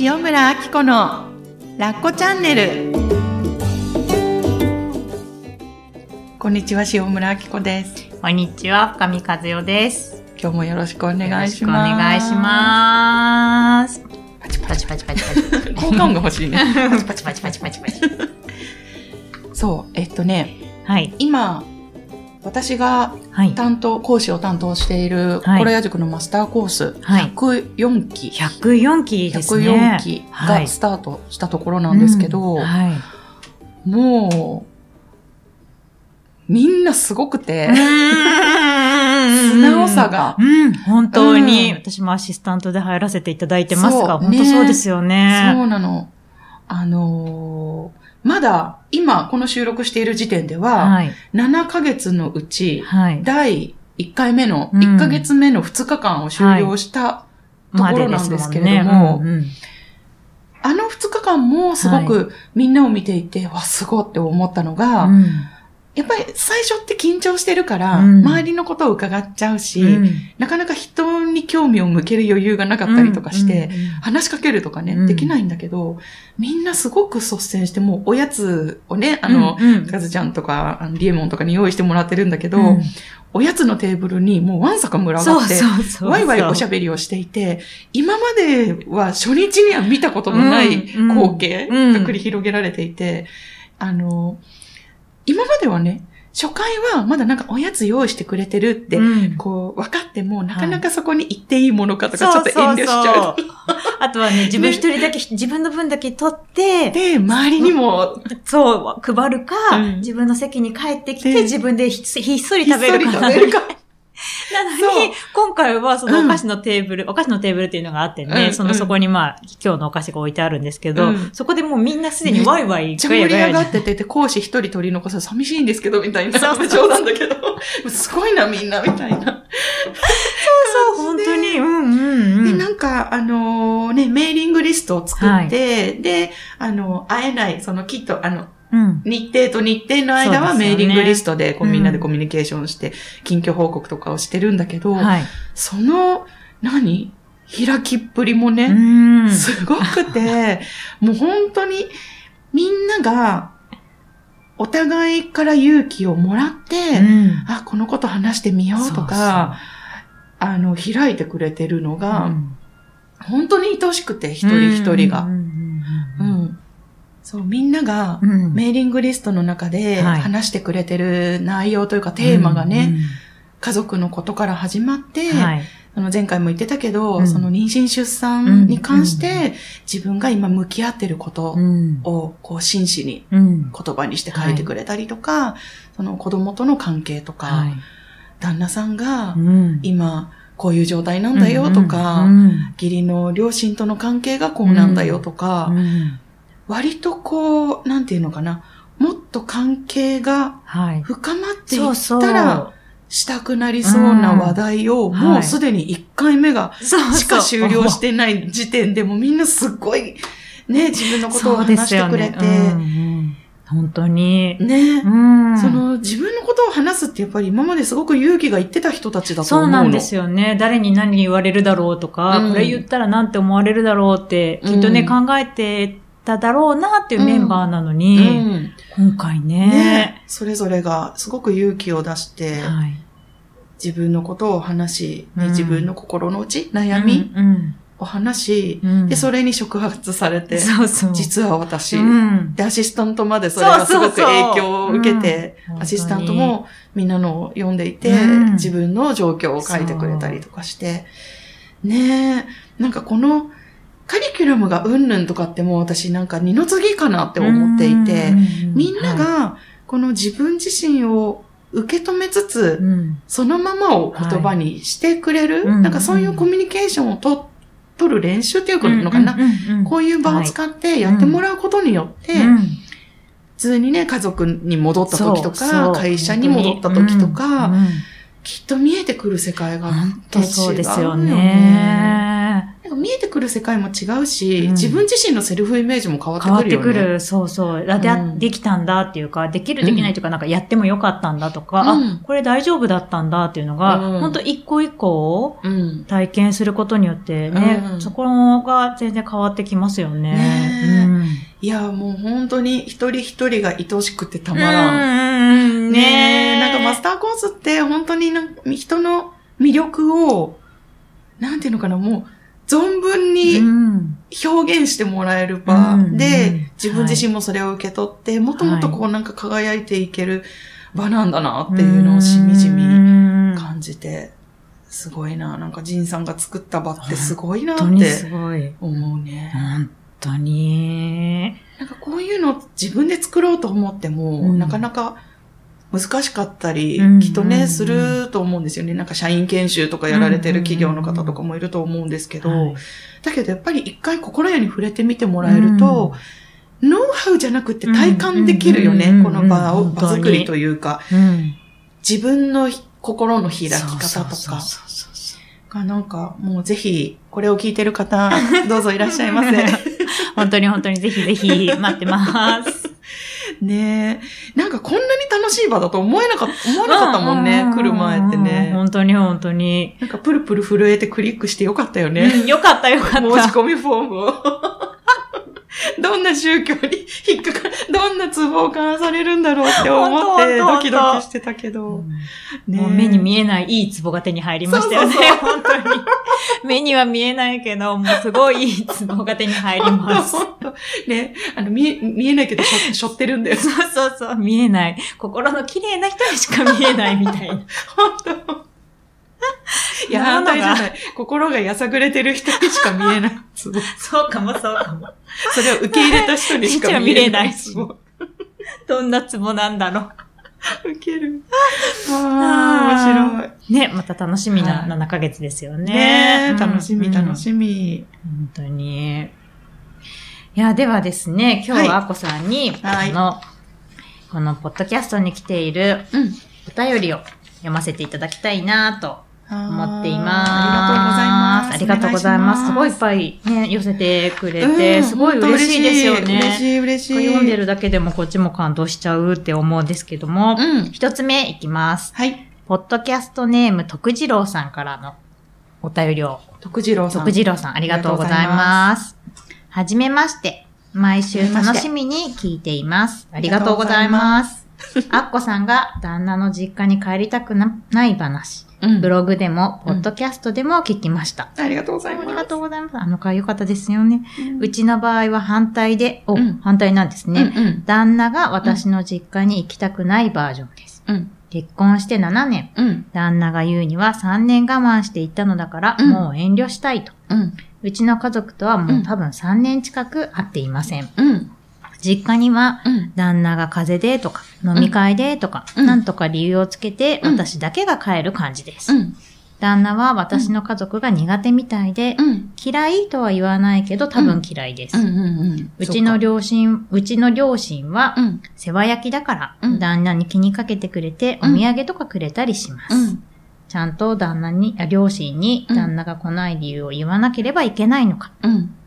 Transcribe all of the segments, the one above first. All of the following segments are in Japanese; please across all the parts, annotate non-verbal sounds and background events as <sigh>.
塩村あき子のラッコチャンネルこんにちは塩村あき子ですこんにちは、深見和代です。今日もよろしくお願いしますお願いします。パチパチパチパチパチ。<laughs> 効果音が欲しいね <laughs> パチパチパチパチパチ。そうえっとねはい。今私がはい。担当講師を担当しているはい心屋塾のマスターコース、はい104期104期ですね。104期はいがスタートしたところなんですけど、うんはい。もうみんなすごくて、素素直さがうん、本当に、うん私もアシスタントで入らせていただいてますが、本当そうですよね。そうなの。あのーまだ今この収録している時点では、はい。7ヶ月のうち、はい。第1回目の、うん。1ヶ月目の2日間を終了した、ところなんですけれどもあの2日間もすごくみんなを見ていて、わ、すごいって思ったのが、うんうんやっぱり最初って緊張してるから、うん。周りのことを伺っちゃうし、うん。なかなか人に興味を向ける余裕がなかったりとかして、話しかけるとかね、うん。できないんだけど、みんなすごく率先して、もうおやつをね、あの、うん。うんカズちゃんとか、あのリエモンとかに用意してもらってるんだけど、うん。おやつのテーブルにもうワンサカ群がって。ワイワイおしゃべりをしていて、今までは初日には見たことのない光景うんが繰り広げられていて、あの、今まではね、初回はまだなんかおやつ用意してくれてるって、うん。こう、分かっても、なかなかそこに行っていいものかとか、ちょっと遠慮しちゃう。そうそう。あとはね、自分一人だけ、<laughs> 自分の分だけ取って、で、周りにも、そう、配るか、うん。自分の席に帰ってきでて、自分でひっそりひっそり食べるか。<laughs> なのそうに、今回はそのうんお菓子のテーブル、お菓子のテーブルっていうのがあってね、うんそのそこにまあ、今日のお菓子が置いてあるんですけど、うんそこでもうみんなすでにワイワイめっちゃ盛り上がってて。て、で、講師一人取り残す寂しいんですけど、みたいな。そうそう冗談だけど、すごいな、みんな、みたいな。そう、本当に、うんうんで、うん。なんか、あのね、メーリングリストを作って、で、あの、会えない、その、きっと、あの、うん。日程と日程の間はメーリングリストで、みんなでコミュニケーションして、近況報告とかをしてるんだけど、はい。その、何？開きっぷりもね、うん。すごくて、<laughs> もう本当にみんながお互いから勇気をもらって、うんあ、このこと話してみようとか、あの、開いてくれてるのが、うん本当に愛しくて、一人一人が。うんううんん。そう、みんながうん。うんメーリングリストの中ではい。話してくれてる内容というかテーマがね、家族のことから始まって、うんはい。あの前回も言ってたけど、うん。その妊娠出産に関しうんて自分が今向き合ってることうん。をこう真摯にうん。言葉にして書いてくれたりとか、その子供との関係とか、はい。旦那さんがうん。今こういう状態なんだよとか、うん義理の両親との関係がこうなんだよとか、うん割とこう、なんていうのかな、もっと関係がはい。深まってい。ったら、したくなりそうな話題を、うんもうすでに1回目がしか終了してない時点でもうみんなすっごい、ね、<laughs> 自分のことを話してくれて、本当に。ね、うんその自分のことを話すってやっぱり今まですごく勇気が言ってた人たちだと思うの。そうなんですよね。誰に何言われるだろうとか、うんこれ言ったらなんて思われるだろうって、きっとね、うん考えてただろうなっていうメンバーなのうに、ん。今回ね。ね、それぞれがすごく勇気を出して、はい。自分のことを話し、ねうん。自分の心の内、悩みうんを話し、うん。で、それに触発されて、そうそう。実は私、うん。で、アシスタントまでそれがすごく影響を受けて、うん。アシスタントもみんなのを読んでいて、うん。自分の状況を書いてくれたりとかして、ねえ、なんかこのカリキュラムがうんぬんとかってもう私なんか二の次かなって思っていて、うんみんな、はがこの自分自身を受け止めついつ、うん。そのままを言葉にしてくれる、はい。なんかそういうコミュニケーションをと取る練習っていうのかな、こういう場を使ってやってもらうことによって、うん普通にね、家族に戻った時とか、会社に戻った時とか、きっと見えてくる世界が本当そうですよ違うよね。かも見えてくる世界も違うし、うん自分自身のセルフイメージも変わって変わっくるよね。てくる。そうそう。あで、うんできたんだっていうか、できるできないというか、なんかやってもよかったんだとか、うんあ、これ大丈夫だったんだっていうのが、うん本当一個一個をうん。体験することによってね、うんそこが全然変わってきますよね。ねうんいや、もう本当に一人一人が愛しくてたまうんらん。ねねえ、なんかマスターコースって本当に人の魅力を、なんていうのかな、もう存分うにん表現してもらえる場で、自分自身もそれを受け取って、もっともっとこうなんか輝いていける場なんだなっていうのをしみじみうん感じて、すごいな。なんかジンさんが作った場ってすごいなってごい。思うね。本当に。なんかこういうの自分で作ろうと思っても、うんなかなか難しかったり、うんきっとね、すると思うんですよね。なんか社員研修とかやられてる企業の方とかもいると思うんですけど、はいだけどやっぱり一回心屋に触れてみてもらえると、ノウハウじゃなくて体感できるよね。うんこの場を、場作りというか、うん。自分の心の開き方とかがなんかもうぜひ、これを聞いてる方、どうぞいらっしゃいませ。<laughs> 本当に本当にぜひぜひ待ってます。ねえ。なんかこんなに楽しい場だと思えなかった、思わなかったもんね、来る前ってね。本当に本当に。なんかプルプル震えてクリックしてよかったよね。うんよかったよかった。申し込みフォームを。<laughs> どんな宗教に引っかかる、どんなツボを交わされるんだろうって思ってドキドキしてたけど。うんねえもう目に見えないいい壺が手に入りましたよね。そうそう <laughs> 本当に。目には見えないけど、もうすごいいい壺が手に入ります。ね、あの、見え、見えないけど、しょ、しょってるんだよ。そうそうそう、見えない。心の綺麗な人にしか見えないみたいな。本当いや、反対じゃない。心がやさぐれてる人にしか見えないツボ。そうかもそうかも。それを受け入れた人にしか見えない <laughs> ツボ。どんな壺なんだろ <laughs> ウケる。ああ、面白い。う。ね、また楽しみなはい7ヶ月ですよね。ね楽しみ、楽しみ。本当に。いや、ではですね、今日はあこさんに、はいこの、このポッドキャストに来ているうん。お便りを読ませていただきたいなと思りがとうございます。ありがとうございます。すごいいっぱいね、寄せてくれて、すごい嬉しいですよね。嬉しい、嬉しい。読んでるだけでもこっちも感動しちゃうって思うんですけども、うん。一つ目いきます。はい。ポッドキャストネーム徳次郎さんからのお便りを徳次郎さん。徳次郎さん、ありがとうございます。はじめまして。毎週楽しみに聞いています。ありがとうございます。アッコさんが旦那の実家に帰りたくなない話。うんブログでも、ポッドキャストでも聞きました。ありがとうございます。ありがとうございます。あの回良かったですよね。うちの場合は反対で、お、うん反対なんですね。旦那が私の実家に行きたくないバージョンです。うん。結婚して7年。うん。旦那が言うには3年我慢していったのだから、うんもう遠慮したいと。うん。うちの家族とはもう多分3年近く会っていません。うん。実家にはうん。旦那が風邪でとか、飲み会でとか、うんなんとか理由をつけてうん私だけが帰る感じです。うん。旦那は私の家族が苦手みたいで、うん。嫌いとは言わないけど多分嫌いです。うちの両親、うちの両親はうん。世話焼きだから、うん旦那に気にかけてくれておうん土産とかくれたりします。うん。ちゃんと旦那に、あ両親にうん旦那が来ない理由を言わなければいけないのか。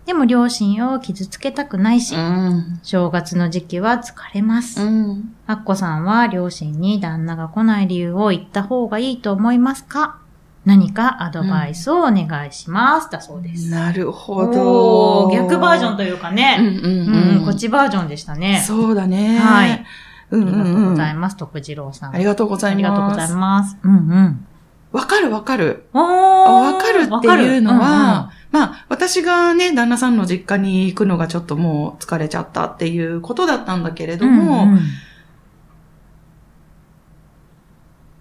うん。でも両親を傷つけたくないし、うん。正月の時期は疲れます。うん。アッコさんは両親に旦那が来ない理由を言った方がいいと思いますか？何かアドバイスをお願いします。だそうです。なるほおど。ー逆バージョンというかうんね。うんうん、うん。こっちバージョンでしたね。そうだね。はい。うんありがとうございまます、徳次郎さん。ありがとうございます。ありがとうございます。うんうん。わかるわかる。わかるっていうのは、まあ、私がね、旦那さんの実家に行くのがちょっともう疲れちゃったっていうことだったんだけれども、うんうん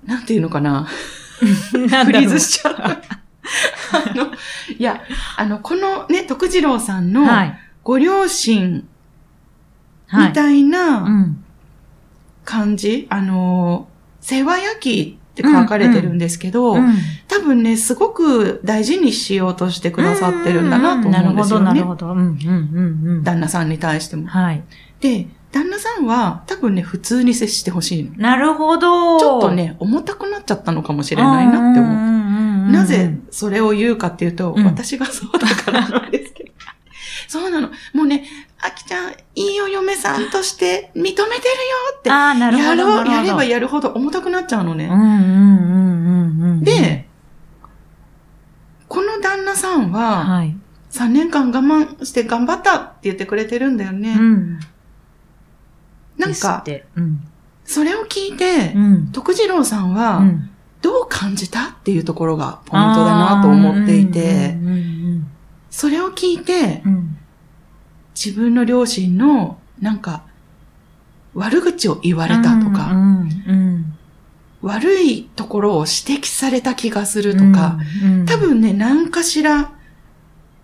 なんていうのかな？<laughs> フリーズしちゃった。あの、いや、あの、このね、徳次郎さんのはい。ご両親はい。みたいうなん感じ、あの、世話焼きって書かれてるんですけど、うん多分ね、すごく大事にしようとしてくださってるんだなと思うんですよね。なるほど、なるほど。うん、うん、うん、うん。旦那さんに対しても。はい。で、旦那さんは多分ね、普通に接してほしいの。なるほど。ちょっとね、重たくなっちゃったのかもしれないなって思う。なぜそれを言うかっていうと、うん私がそうだからなんです。そうなの。もうね、あきちゃん、いいお嫁さんとして認めてるよって。ああ、なるほど。やろう、やればやるほど重たくなっちゃうのね。うんうんうんうんうん。で、この旦那さんは、はい。3年間我慢して頑張ったって言ってくれてるんだよね。うん。なんか、うん。それを聞いてう、ん。徳次郎さんは、うんどう感じたっていうところがポイントだなと思っていて、それを聞いてう、ん自分の両親の、なんか、悪口を言われたとうか、んうん悪いところを指摘された気がするとか、、うん多、分ね、何かしら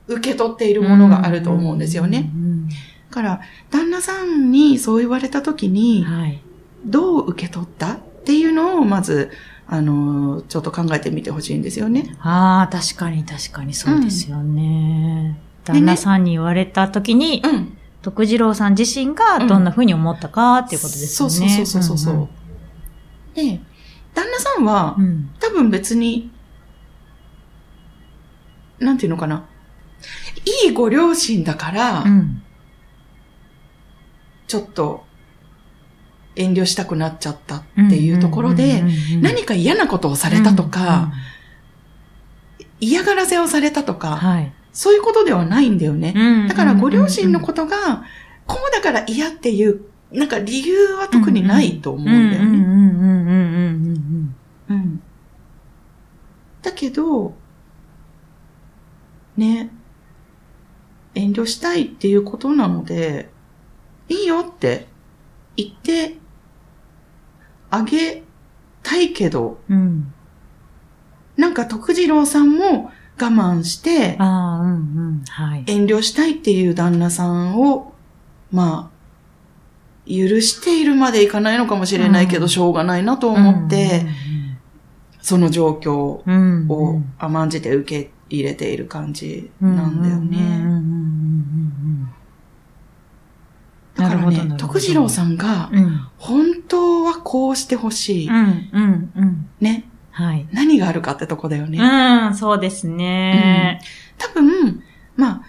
受け取っているものがあると思うんですよね。うん。だから、旦那さんにそう言われた時うんに、はい。どう受け取ったっていうのを、まず、あの、ちょっと考えてみてほしいんですよね。ああ、確かに確かにそうですよね。でね旦那さんに言われた時に、うん。徳次郎さん自身がどんな風に思ったかっていうことですよね。そうそうそうそうそう。で、旦那さんは、うんうん。多分別に、なんていうのかな。いいご両親だから、うん。ちょっと遠慮したくなっちゃったっていうところで、何か嫌なことをされたとか、、嫌がらせをされたとか、はい。そういうことではないんだよね。だからご両親のとことが、こうだから嫌っていう、なんか理由は特にないと思うんだよね。だけど、ね、遠慮したいっていうことなので、いいよって言ってあげたいけど、うん。うん。なんか徳次郎さんも我慢して。遠慮したいっていう旦那さんを、まあ、許しているまでいかないのかもしれないけど、うんしょうがないなと思って、その状況を甘んじて受け入れている感じなんだよね。だからね徳次郎さんが。本当はこうしてほしい。ね。はい。何があるかってとこだよね。うん、そうですね。多分、まあ、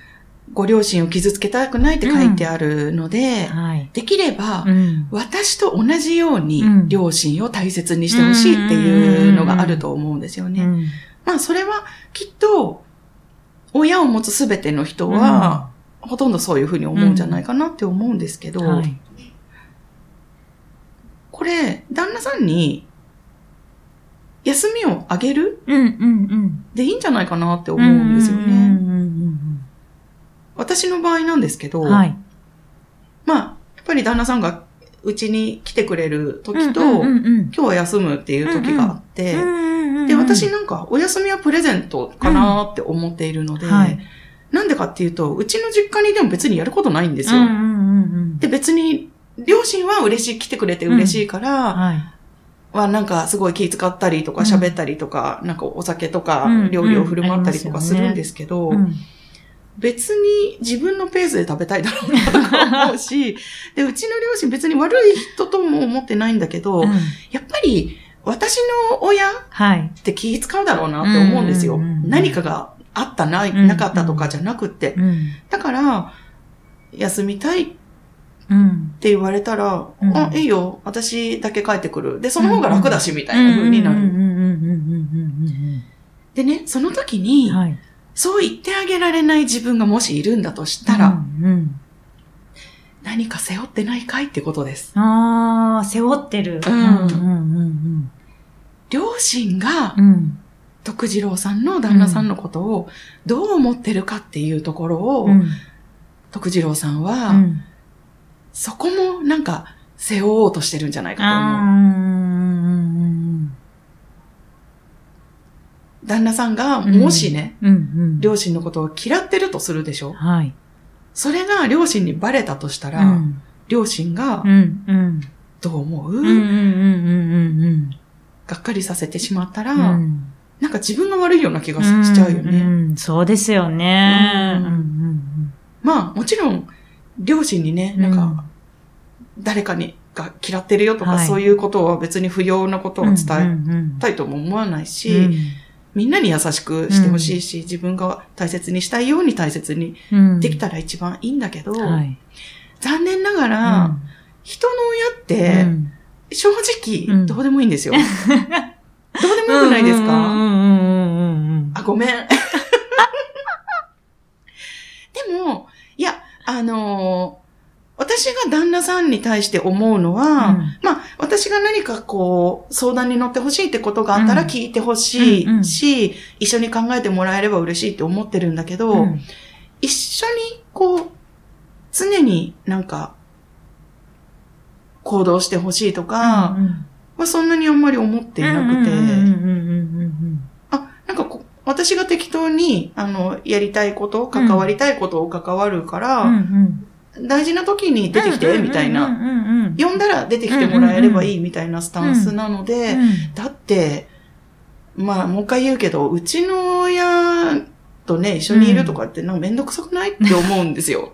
ご両親を傷つけたくないって書いてあるので、はい。できれば、うん。私と同じようにうん両親を大切にしてほしいっていうのがあると思うんですよね。うんまあそれはきっと親を持つすべての人は、ほとんどそういうふうに思うんじゃないかなって思うんですけど、はい。これ、旦那さんに休みをあげる？うん、うん、うん。でいいんじゃないかなって思うんですよね。うんうん私の場合なんですけど、うんうん。はい。まあ、やっぱり旦那さんがうちに来てくれる時と、うんうんうん今日は休むっていう時があって、うんで、私なんかお休みはプレゼントかなって思っているので、はいなんでかっていうと、うちの実家にでも別にやることないんですよ。うんうんうんうん。で、別に、両親は嬉しい、来てくれて嬉しいから、はい。はなんかすごい気遣ったりとかうん喋ったりとか、なんかお酒とかうん料理を振る舞ったりとうんかするんですけど、うん別に自分のペースで食べたいだろうなとか思うし、<laughs> で、うちの両親別に悪い人とも思ってないんだけど、うんやっぱり私の親はい。って気使うだろうなって思うんですよ。うんうんうん何かがあったな、んなかったとかじゃなくって。うん。だから、休みたいってうん。言われたら、うんあ、いいよ、私だけ帰ってくる。で、その方が楽だし、みたいな風になる。でね、その時うんにうん。、はい。そう言ってあげられない自分がもしいるんだとしたら、うんうん何か背負ってないかいってことです。ああ、背負ってる。うんうんうん両親がうんう、ん。徳次郎さんの旦那さんのことをどう思ってるかっていうところを、うん。徳次郎さんは、うん。そこもなんか背負おうとしてるんじゃないかとあ思う。旦那さんが、うんもしね、うんうん。両親のことを嫌ってるとするでしょ？はい。それが両親にバレたとしたら、うん両親が。どう思う、がっかりさせてしまったら。なんか自分が悪いような気がししちゃうよね。んんそうですよね。うんうんまあ、もちろん、両親にね、なんか、誰かにが嫌ってるよとか、はい。そういうことは別に不要なことを伝ええたいとも思わないし、うん。みんなに優しくしてほしいし、自分が大切にしたいように大切にうん。できたら一番いいんだけど、はい。残念ながら、うん。人の親って、うん。正う直、ん。どうでもいいんですよ。<laughs> どうでもよくないですか、うんうんうんうんうん。あ、ごめん。<laughs> でも、あのー私が旦那さんに対して思うのは、うん。まあ、私が何かこう、相談に乗ってほしいってことがあったらうん聞いてほしうんうん。いし、一緒に考えてもらえれば嬉しいって思ってるんだけど、うん。一緒にこう、常になんか、行動してほしいとか、うん。まあ、そんなにあんまり思っていなくて、うんうんうんうん私が適当に、あの、やりたいこと、関わりたいことを関わるから、うんうん。大事な時に出てきて、みたいな。呼んだら出てきてもらえればいいみたいなスタンスなので、うん。だって、まあ、もう一回言うけど、うちの親とね、一緒にいるとかって、なんかめんどくさくない？って思うんですよ。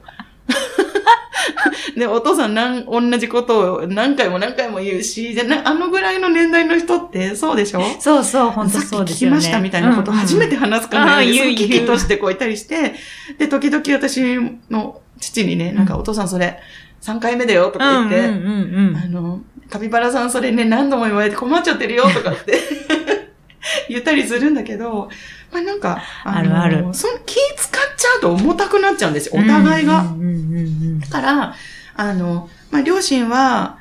で、<laughs> お父さんなん、同じことを何回も何回も言うし、じゃなあのぐらいの年代の人ってそうでしょ？そうそう、本当そうですよね。きましたみたいなこと初めて話すかのようんうんとしてこういたりして、で、時々私の父にね、なんかうんお父さんそれ3回目だよとか言って、うんうんうん。あの、カピバラさんそれね、何度も言われて困っちゃってるよとかって <laughs> 言ったりするんだけど、まあなんか、のあるあるその気使っちゃうと重たくなっちゃうんですよ、うん。お互いが。だから、あの、まあ両親は、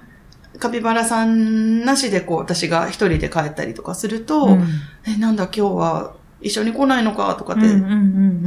カピバラさんなしでこう、私が一人で帰ったりとかすると、うんえ、なんだ今日は一緒に来ないのかとかって、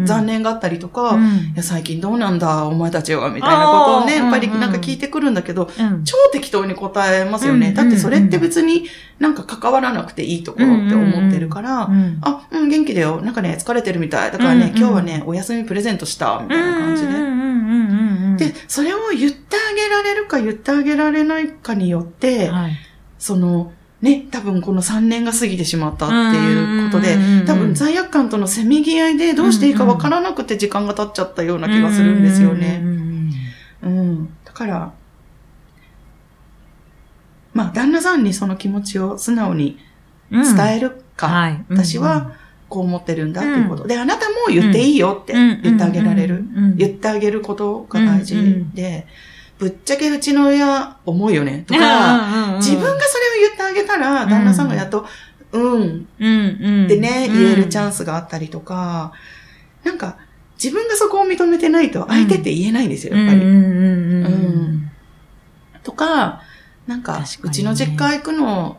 残念があったりとか、いうん。や最近どうなんだお前たちはみたいなことをね、やっぱりなんか聞いてくるんだけど、うん。超適当に答えますよね。うん。だってそれって別になんか関わらなくていいところって思ってるから、うん。あ、うん、元気だよ。なんかね、疲れてるみたい。だからね、今日はね、お休みプレゼントした、みたいな感じで。で、それを言ってあげられるか言ってあげられないかによって、はい。その、ね、多分この3年が過ぎてしまったっていうことで多分罪悪感とのせめぎ合いでどうしていいかわからなくて時間が経っちゃったような気がするんですよね。うん。だから、まあ、旦那さんにその気持ちを素直に伝えるか、はい私はこう思ってるんだっていうこと。で、あなたも言っていいよってうん言ってあげられる。言ってあげることが大事で、ぶっちゃけうちの親重いよね。とか、自分がそれを言ってあげたら、旦那さんがやっと、うん、分ってね、言えるチャンス。スがあったりとか、なんか、自分がそこを認めてないと相手って言えないんですよ、やっぱり。うんうんうんうん。うん。とか、なんか、うちの実家行くの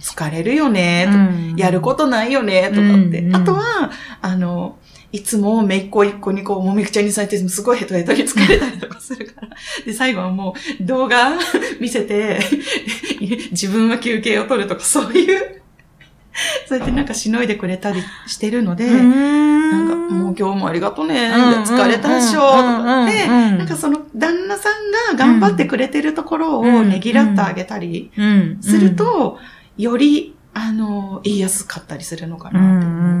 疲れるよね、とうん。やることないよね、とかって。うんうん。あとは、あの、いつもめいっ子一個にこう、もみくちゃにされて、すごいヘトヘトに疲れたりとかするから。で、最後はもう動画 <laughs> 見せて、<laughs> 自分は休憩を取るとか、そういう、そうやってなんかしのいでくれたりしてるので、ななんか、もう今日もありがとね、疲れたっしょ、とかって、なんかその旦那さんが頑張ってくれてるところをねぎらってあげたりする、と、より、あの、言いやすかったりするのかなって思う。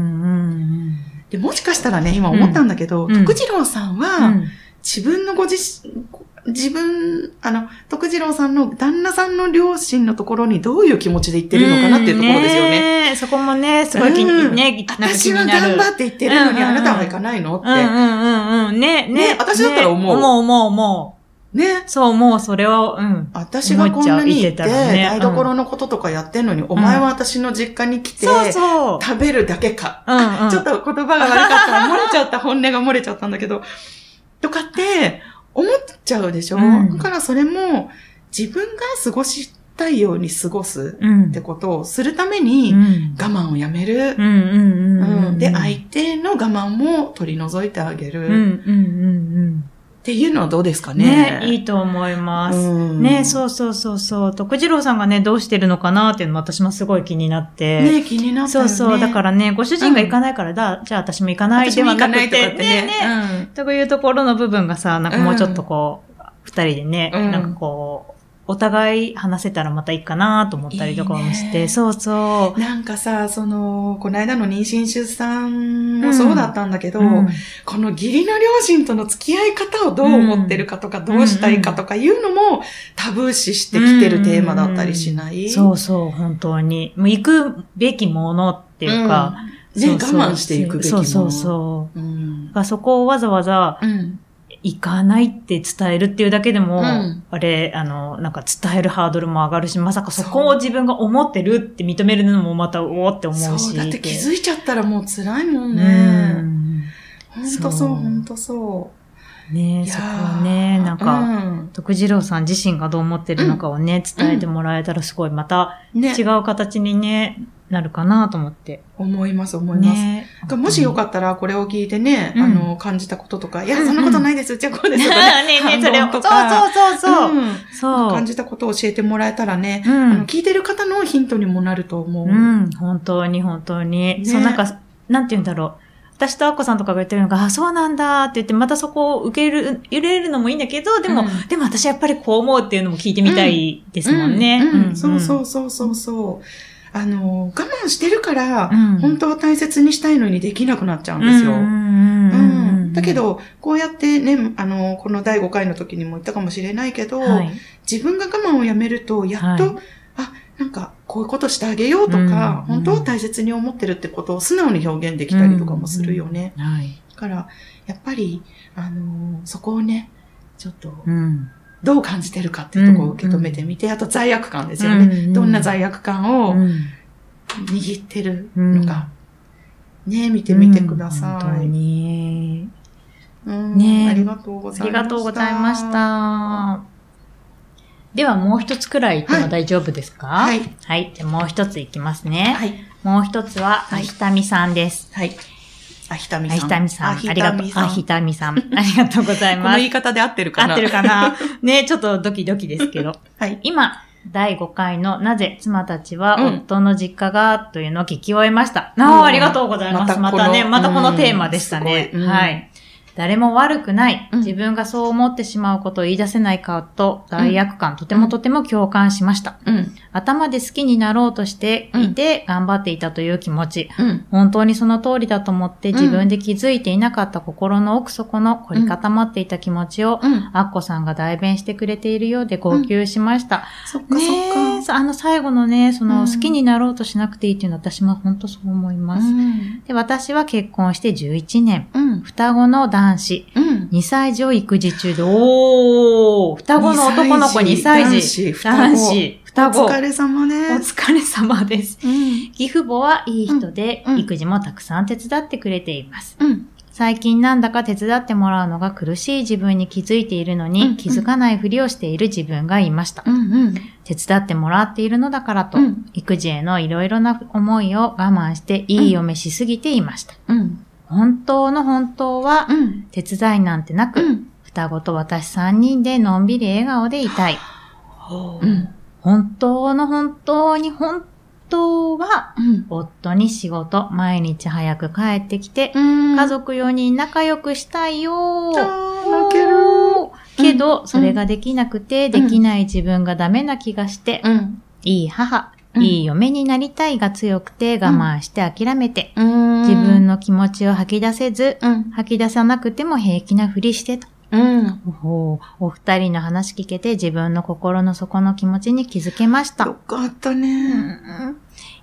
で、もしかしたらね、今思ったんだけど、うん徳次郎さんうんは、自分のご自身、自分、あの、徳次郎さんの旦那さんの両親のところにどういう気持ちで言ってるのかなっていうところですよね。ね。そこもね、すごい気うんに、ね、なんか気私は。頑張って言ってるのに、あなたは行かないのって。うんうんうんうん。ね、ね。ね私だったら思うね思う思う思ね。う。そう、もうそれは、うん。私がこんなに行って、台所のこととかやってんのに、お前は私の実家に来て。食べるだけか。うんうん。ちょっと言葉が悪かったら、漏れちゃった、本音が漏れちゃったんだけど、とかって、思っちゃうでしょ、うんだからそれも、自分が過ごしたいように過ごすうん。ってことをするために、うん我慢をやめる。うんうんうんううんん。で、相手の我慢も取り除いてあげる。うんうんうんっていうのはどうですかうん。ね。ね、いいと思います。うんね、そうそうそうそう。徳次郎さんがね、どうしてるのかなっていうのも私もすごい気になって。ね、気になったよね。そうそう。だからね、ご主人が行かないからだ、じゃあ私も行かないではなくて、私も行かないとかってね。ねというところの部分がさ、なんかもうちょっとこう、二人でね、うんなんかこう、お互い話せたらまたいいかなと思ったりとかもして、いいねそうそう。なんかさ、その、この間の妊娠出産もそうだったんだけど、うんこの義理の両親との付き合い方をどう思ってるかとか、どうしたいかとかいうのもタブー視してきてるテーマだったりしない、そうそう、本当に。もう行くべきものっていうか、ね、我慢していくべきもの。そうそうそう。うんそこをわざわざうん。行かないって伝えるっていうだけでも、うん。あれ、あの、なんか伝えるハードルも上がるし、まさかそこを自分が思ってるって認めるのもまた、おおって思うし。そう、だって気づいちゃったらもう辛いもんうね。ん。ほん。とそ、そうう。ほんとそねう。そこはね、なんか、うん。徳次郎さん自身がどう思ってるのかをね、伝えてもらえたらすごい、またね。違、う形にね、なるかなと思って。思います、思います。ね。もしよかったら、これを聞いてね、うんあの、感じたこととか、いや、そんなことないです、うちはこうですとか <laughs> ねえねえ、それを。そうそうそうそう。うんそう。感じたことを教えてもらえたらね、うんあの聞いてる方のヒントにもなると思う。うん、本当に本当に。ねそう、なんか、なんて言うんだろう。私とアッコさんとかが言ってるのが、あ、そうなんだって言って、またそこを受ける、入れるのもいいんだけど、でも、うんでも私やっぱりこう思うっていうのも聞いてみたいですもんね。うんうんそうそうそうそうそう。あの、我慢してるから、うん本当は大切にしたいのにできなくなっちゃううんん。ですよ。うんだけ、ど、こうやってね、あの、この第5回の時にも言ったかもしれないけど、はい。自分が我慢をやめると、やっと、はいあ、なんか、こういうことしてあげようとか、うん本当は大切に思ってるってことを素直に表現できたりとかもするよね。はい。だから、やっぱり、あのそこをね、ちょっと、うん。どう感じてるかっていうところを受け止めてみて、あと罪悪感ですよね。うんどんな罪悪感をうん握ってるのか、ね、見てみてくださ本当い。に。うんねありがとうございました。ありがとうございまし。た。ではもう一つくらい言っても大丈夫ですか？はい。はい。じゃあもう一ついきますね。はい。もう一つは、はいあひたみさんです。はい。あひたみあさん。ひたみさん。あひりがとう。たみさん。あひたみさん。<laughs> ありがとうございこのます言い。方で合ってるかな？合ってるかな？ねちょっとドキドキですけど。<laughs> はい。今、第5回のなぜ妻たちはうん夫の実家が？というのを聞き終えました。うんああ、ありがとうございます。ままたこのたね、またこのテーマでしたうんね。うんはい。誰も悪くない。うん自分がそう思ってしまうことを言い出せないかと罪悪感、とてもとても共感しました。うん。頭で好きになろうとしていて頑張っていたという気持ち。うん。本当にその通りだと思って自分で気づいていなかった心の奥底の凝り固まっていた気持ちを、うん。アッコさんが代弁してくれているようで号泣しました。そっかそねっか。え、あの最後のね、そのうん好きになろうとしなくていいっていうのは私も本当そう思います。うん。で、私は結婚して11年。うん。双子の男子。うん。2歳児を育児中で、おー双子の男の子2歳児。男子、双子。お疲れ様おです。疲れ様です。うん。義父母はいい人で、うんうん育児もたくさん手伝ってくれています。うん。最近なんだか手伝ってもらうのが苦しい自分に気づいているのに、気づかないふりをしている自分がいました。うん。うん。手伝ってもらっているのだからと、うん育児へのいろいろな思いを我慢していい嫁しすぎていました。うん。本当の本当は、うん。手伝いなんてなく、うん。双子と私3人でのんびり笑顔でいたい。うん。本当の本当に本当は、うん。夫に仕事、毎日早く帰ってきて、うん。家族4人仲良くしたいよ泣ける。けど、それができなくて、んできない自分がダメな気がして、うん。いい母、うんいい嫁になりたいが強くて我慢して諦めて、うん。自分の気持ちを吐き出せず、うん。吐き出さなくても平気なふりしてと。うん。おお二人の話聞けて自分の心の底の気持ちに気づけました。よかったね。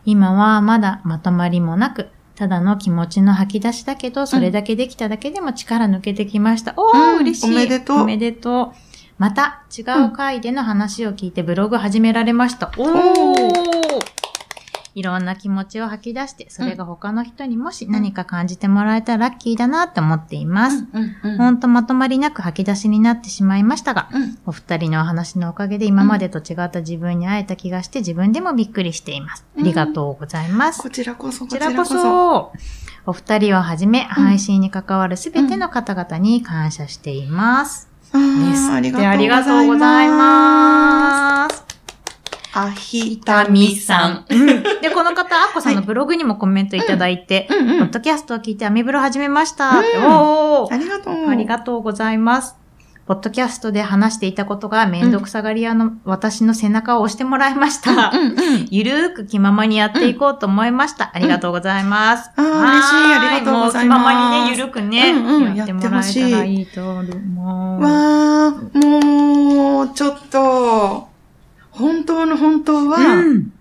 今はまだまとまりもなく、ただの気持ちの吐き出しだけど、それだけできただけでも力抜けてきました。おー、うん嬉しい。おめでとうおめでとう。また違う回での話を聞いてブログ始められました。おおーいろんな気持ちを吐き出して、それが他の人にもし何か感じてもらえたらラッキーだなって思っています。うん。うん。ほんとまとまりなく吐き出しになってしまいましたが、うん。お二人のお話のおかげで今までと違った自分に会えた気がして自分でもびっくりしています。ありがとうございます。こちらこそ、こちらこそ、お二人をはじめ、配信に関わるすべての方々に感謝しています。あですーありががとうございまます。す。あひたみさん。で、この方、アッコさんのブログにもコメントいただいて、うんうん。ポッドキャストを聞いてアメブロ始めました。うんおーありがとう。ありがとうございます。ポッドキャストで話していたことがめんどくさがり屋の私の背中を押してもらいました。うんうん。ゆるーく気ままにやっていこうと思いました。ありがとうございます。あーは嬉しいありがとうございますもう気ままにね、ゆるくね、うんうんやってもらえたらいいと思う。わー、もう、ちょっと、本当の本当は、うん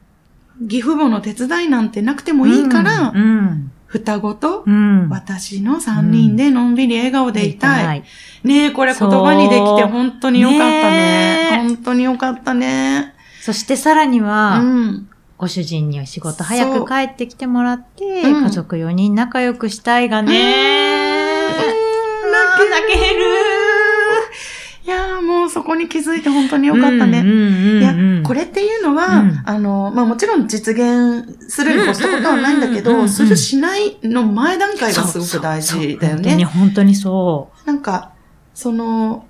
義父母の手伝いなんてなくてもいいから、うん。双子とうん。私の三人でのんびり笑顔でいたい。い。ねえ、これ言葉にできて本当によかったね。ねえ本当によかったね。そしてさらにうは、ん。ご主人には仕事早く帰ってきてもらって、うん家族4人仲良くしたいがね。うん泣ける。そこに気づいて本当によかったね。いや、これっていうのは、うん。あの、まあもちろん実現するに越したことはないんだけど、するしないの前段階がすごく大事だよそうそうそう。本当に、ね。本当にそなんか、その、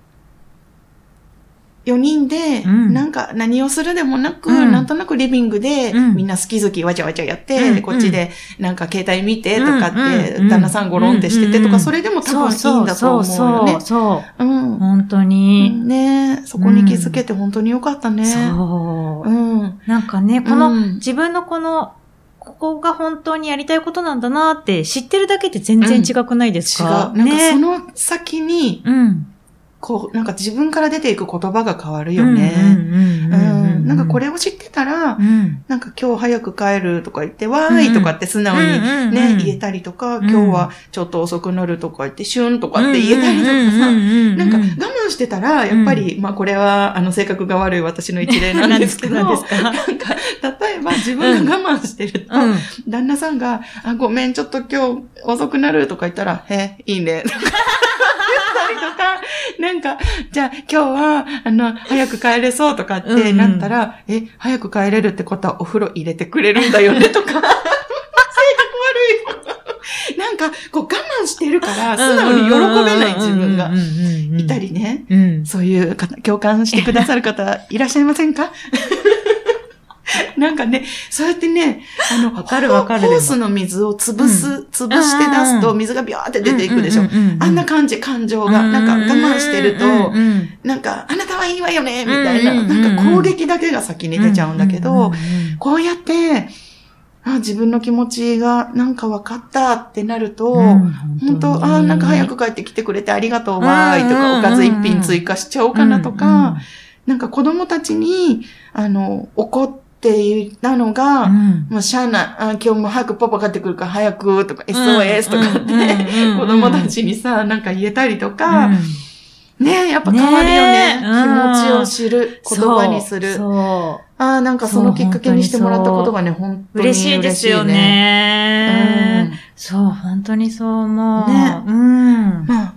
4人で、うんなんか何をするでもなく、うんなんとなくリビングで、うんみんな好き好きわちゃわちゃやって、こっちでなんか携帯見てとかって、うんうん旦那さんゴロンってしててとか、うんそれでもう。多分いいんだと思うよねそう。そう。うん。本当に。ねそこに気づけて本当によかったね。そう。うん。なんかね、この、うん自分のこの、ここが本当にやりたいことなんだなって知ってるだけで全然違くないです違う。か、なんかそね。の先に、うん。こう、なんか自分から出ていく言葉が変わるよね。うんうんうんうんうんなんかこれを知ってたら、うん。なんか今日早く帰るとか言って、わーいとかって素直にね、うん言えたりとか、うん今日はちょっと遅くなるとか言って、シュンとかって言えたりとかさ、ななんか我慢してたら、やっぱり、まあこれは、あの、性格が悪い私の一例なんですけど、何なんか、例えば自分が我慢してると、うん。旦那さんが、あ、ごめん、ちょっと今日遅くなるとか言ったら、へいいね。りとか、なんか、じゃあ今日は、あの、早く帰れそうとかってなったら、え、早く帰れるってことはお風呂入れてくれるんだよねとか。<laughs> なんか、こう我慢してるから、素直に喜べない自分がいたりね。うん。そういう方、共感してくださる方いらっしゃいませんか？<laughs> なんかね、そうやってね、あの、わかるわかるホースの水を潰す、潰して出すと水がビャーって出ていくでしょ。あんな感じ、感情が。なんか我慢してると、なんか、あなたはいいわよね、みたいな、うんうんうん。なんか攻撃だけが先に出ちゃうんだけど、こうやって、あ自分の気持ちがなんか分かったってなると、本当あなんか早く帰ってきてくれてありがとうわーいとか、おかず一品追加しちゃおうかなとか、なんか子供たちに、あの、怒って言ったのが、もうしゃあない、あ今日も早くパパ帰ってくるから早くとか、SOS とかって、子供たちにさ、なんか言えたりとか、ねやっぱ変わるよね。ねうん気持ちを知る、言葉にする。ああ、なんかそのきっかけにしてもらったことがね、本当に嬉しい、ね。嬉しいですよね。そう、本当にそう思う。ねうん。まあ、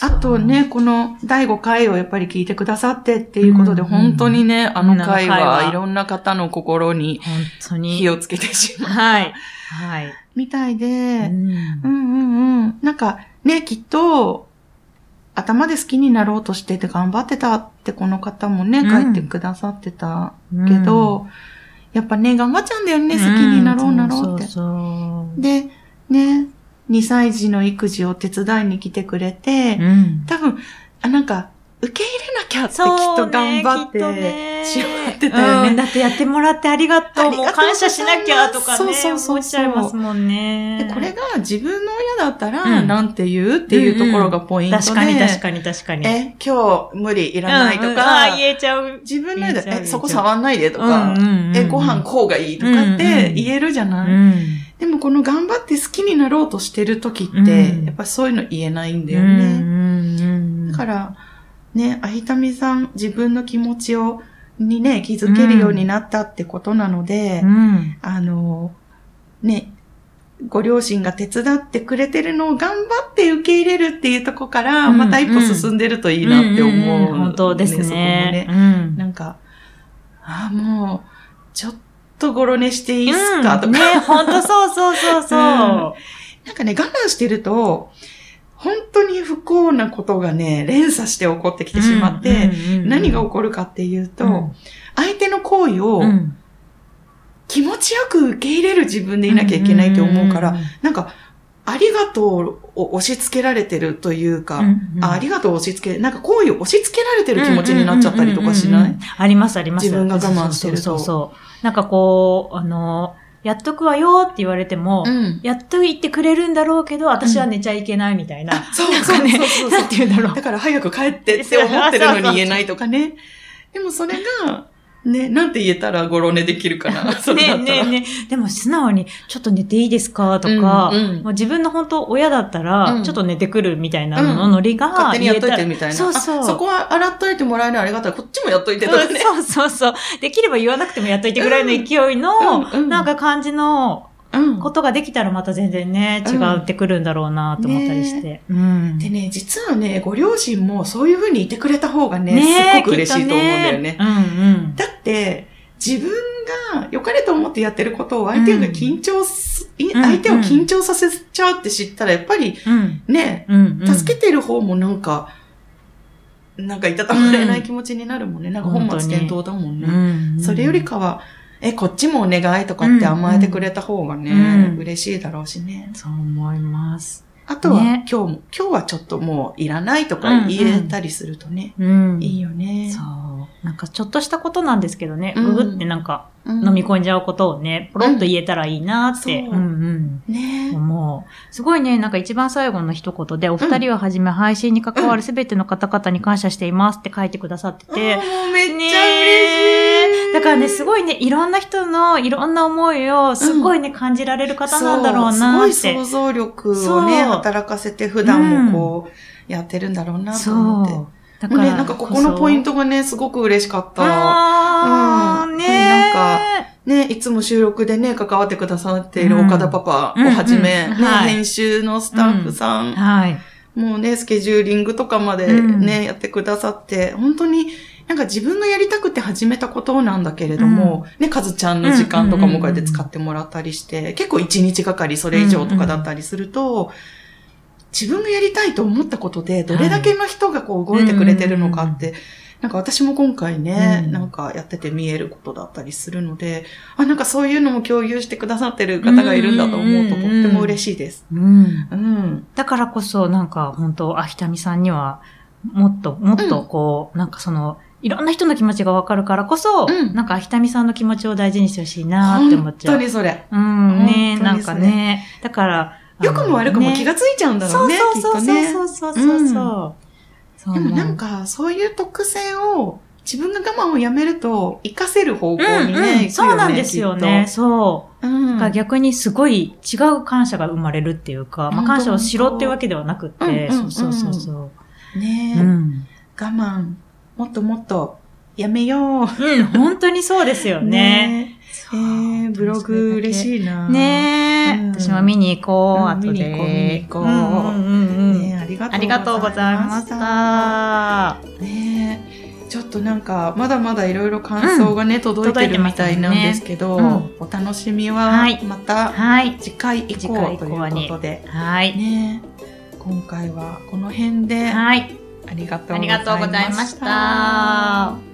あとね、この第5回をやっぱり聞いてくださってっていうことで、うん本当にね、あの回はいろんな方の心に本当に。火をつけてしまう。はい。はい。みたいで、うんうんうんうん。なんかね、きっと、頭で好きになろうとしてて頑張ってたってこの方もね、うん書いてくださってたけど、やっぱね、頑張っちゃうんだよね、好きになろうなろうって。そうそうで、ね、2歳児の育児を手伝いに来てくれて、そう。うん。多分、あ、なんか、受け入れなきゃってきっと頑張ってしまってたよね。うんだってやってもらってありがとう。もう感謝しなきゃとかね。そうそうそう思っちゃいますもんね。でこれが自分の親だったら、うんなんて言うっていうところがポイントで。確かに確かに確かに。え、今日無理いらないとうんうんか、あ言えちゃう。自分の親で、え、そこ触んないでとか、うんうんうんえ、ご飯こうがいいとかって言えるじゃない、うん。でもこの頑張って好きになろうとしてる時って、うんやっぱそういうの言えないんだうんよね。うんだから、ね、あひたみさん、自分の気持ちを、にね、気づけるようになったってことなので、うん。あの、ね、ご両親が手伝ってくれてるのを頑張って受け入れるっていうとこから、うんまた一歩進んでるといいなって思う、んんん本当ですそこもね。ね。うんなんか、ああ、もう、ちょっとごろ寝していいっすか、とか。ね、本当そうそうそうそう。なんかね、我慢してると、本当に不幸なことがね、連鎖して起こってきてしまって、何が起こるかっていうと、相手の行為をうん。気持ちよく受け入れる自分でいなきゃいけないと思うから、んん。なんか、ありがとうを押し付けられてるというか、うんうんあありがとうを押し付け、なんか行為を押し付けられてる気持ちになっちゃったりとかしない、ありますあります。自分が我慢してるとそうそうそう。なんかこう、あの、やっとくわよって言われても、うんやっと言ってくれるんだろうけど、私は寝ちゃいけないみたいな。そうなんかねそうそうそう <laughs> なんて言うんだろうだ。から早く帰ってって思ってるのに言えないとかね。でもそれが、ね、なんて言えたらごろ寝できるかな。ね <laughs> えねえねえ。でも素直に、ちょっと寝ていいですか？とか、うんうんもう自分の本当親だったら、うんちょっと寝てくるみたいなののノリが、勝手にやっといてみたいな。そうそう。あそこは洗っといてもらえるのありがたい。こっちもやっといてとかね。そうそうそう。できれば言わなくてもやっといてぐらいの勢いの、うんうんなんか感じのうんことができたらまた全然ね、違ってくるんだろうなと思ったりして。うん。でね、実はね、ご両親もそういう風にいてくれた方がね、ねすごく嬉しいと思うんだよね。うんうん。だって、自分が良かれと思ってやってることを相手が緊張す、いうん相手を緊張させちゃうって知ったら、やっぱりうん。ね、うん。うん助けてる方もなんか、なんかいたたまれない気持ちになるもんね。なんか本末転倒だもんね。うんそれよりかは、え、こっちもお願いとかって甘えてくれた方がね、うん嬉しいだろうしね。そう思います。あとは、ね今日も、今日はちょっともういらないとか言えたりするとね、うん。いいよね。そう。なんかちょっとしたことなんですけどね、うんググってなんかうん飲み込んじゃうことをね、ポロッと言えたらいいなって、うんうんうん。ね思う。すごいね、なんか一番最後の一言で、お二人をはじめ配信に関わるすべての方々に感謝していますって書いてくださってて、うめっちゃ嬉しい。ねだからね、すごいね、いろんな人のいろんな思いをすごいね、感じられる方なんだろうなって。ごい想像力をね、働かせて普段もこう、やってるんだろうなと思って。そう。だもうね、なんかここのポイントトがね、すごく嬉しかった。あー、うん。ねなんかね、いつも収録でね、関わってくださっている岡田パパをはじめ、編集のスタッフさん、はい。もうね、スケジューリングとかまでね、やってくださって、本当になんか自分がやりたくて始めたことなんだけれども、ね、かずちゃんの時間とかもこうやって使ってもらったりして、結構一日がかりそれ以上とかだったりすると、自分がやりたいと思ったことで、どれだけの人がこう動いてくれてるのかって、なんか私も今回ね、うんなんかやってて見えることだったりするので、あ、なんかそういうのも共有してくださってる方がいるんだと思うととっても嬉しいです。うん。うん。だからこそ、なんか本当、あひたみさんには、もっと、もっとこう、なんかその、いろんな人の気持ちがわかるからこそ、うんなんかあひたみさんの気持ちを大事にしてほしいなーって思っ本ちゃう。当にそれ。うん、ねなんかね。だから、良くも悪くも気ががついちゃうんだろうね、ね。そうそうそうそうそうそう。そうでもなんか、そういう特性を、自分が我慢をやめると、活かせる方向うんにね、うん、行くよね。そうなんですよね。そう。うん。逆にすごい違う感謝が生まれるっていうか、まあ感謝をしろっていうわけではなくって、うんうんそうそうそうそう。ねえ、うん。我慢、もっともっと、やめよう。うん、本当にそうですよね。えー、ブログ嬉しいな。ねえ、うん。私も見に行こう、うん後で。見に行こう見に行こう。うんうんうんうん。ねえありがとうございました。ね。えちょっとなんか、まだまだいろいろ感想がね、届いてるみたいなんですけど、届いてますねお楽しみは、はい。またはい。次回以次回以降ということで、はい。ね。え今回はこの辺で、はい。ありがとうございました。